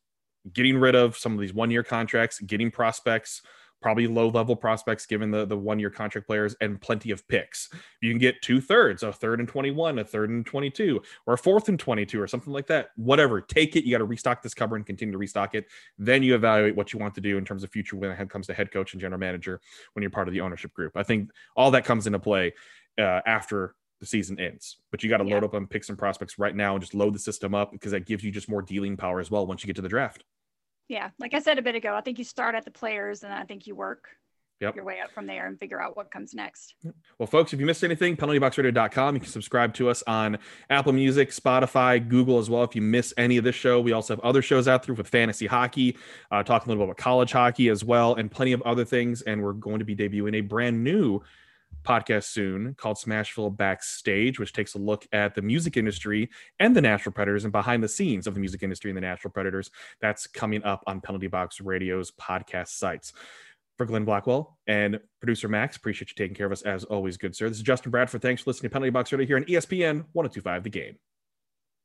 getting rid of some of these one year contracts, getting prospects, probably low level prospects given the, the one year contract players and plenty of picks. You can get two thirds, a third and 21, a third and 22, or a fourth and 22, or something like that. Whatever, take it. You got to restock this cover and continue to restock it. Then you evaluate what you want to do in terms of future when it comes to head coach and general manager when you're part of the ownership group. I think all that comes into play uh, after the season ends. But you got to yeah. load up on picks and prospects right now and just load the system up because that gives you just more dealing power as well once you get to the draft yeah, like I said a bit ago, I think you start at the players and I think you work yep. your way up from there and figure out what comes next. Well, folks, if you missed anything, penaltyboxradio.com. You can subscribe to us on Apple Music, Spotify, Google as well. If you miss any of this show, we also have other shows out there with fantasy hockey, uh, talking a little bit about college hockey as well, and plenty of other things. And we're going to be debuting a brand new podcast soon called Smashville Backstage, which takes a look at the music industry and the Nashville Predators and behind the scenes of the music industry and the Nashville Predators. That's coming up on Penalty Box Radio's podcast sites. For Glenn Blackwell and producer Max, appreciate you taking care of us as always, good sir. This is Justin Bradford. Thanks for listening to Penalty Box Radio here on ESPN 1025 The Game.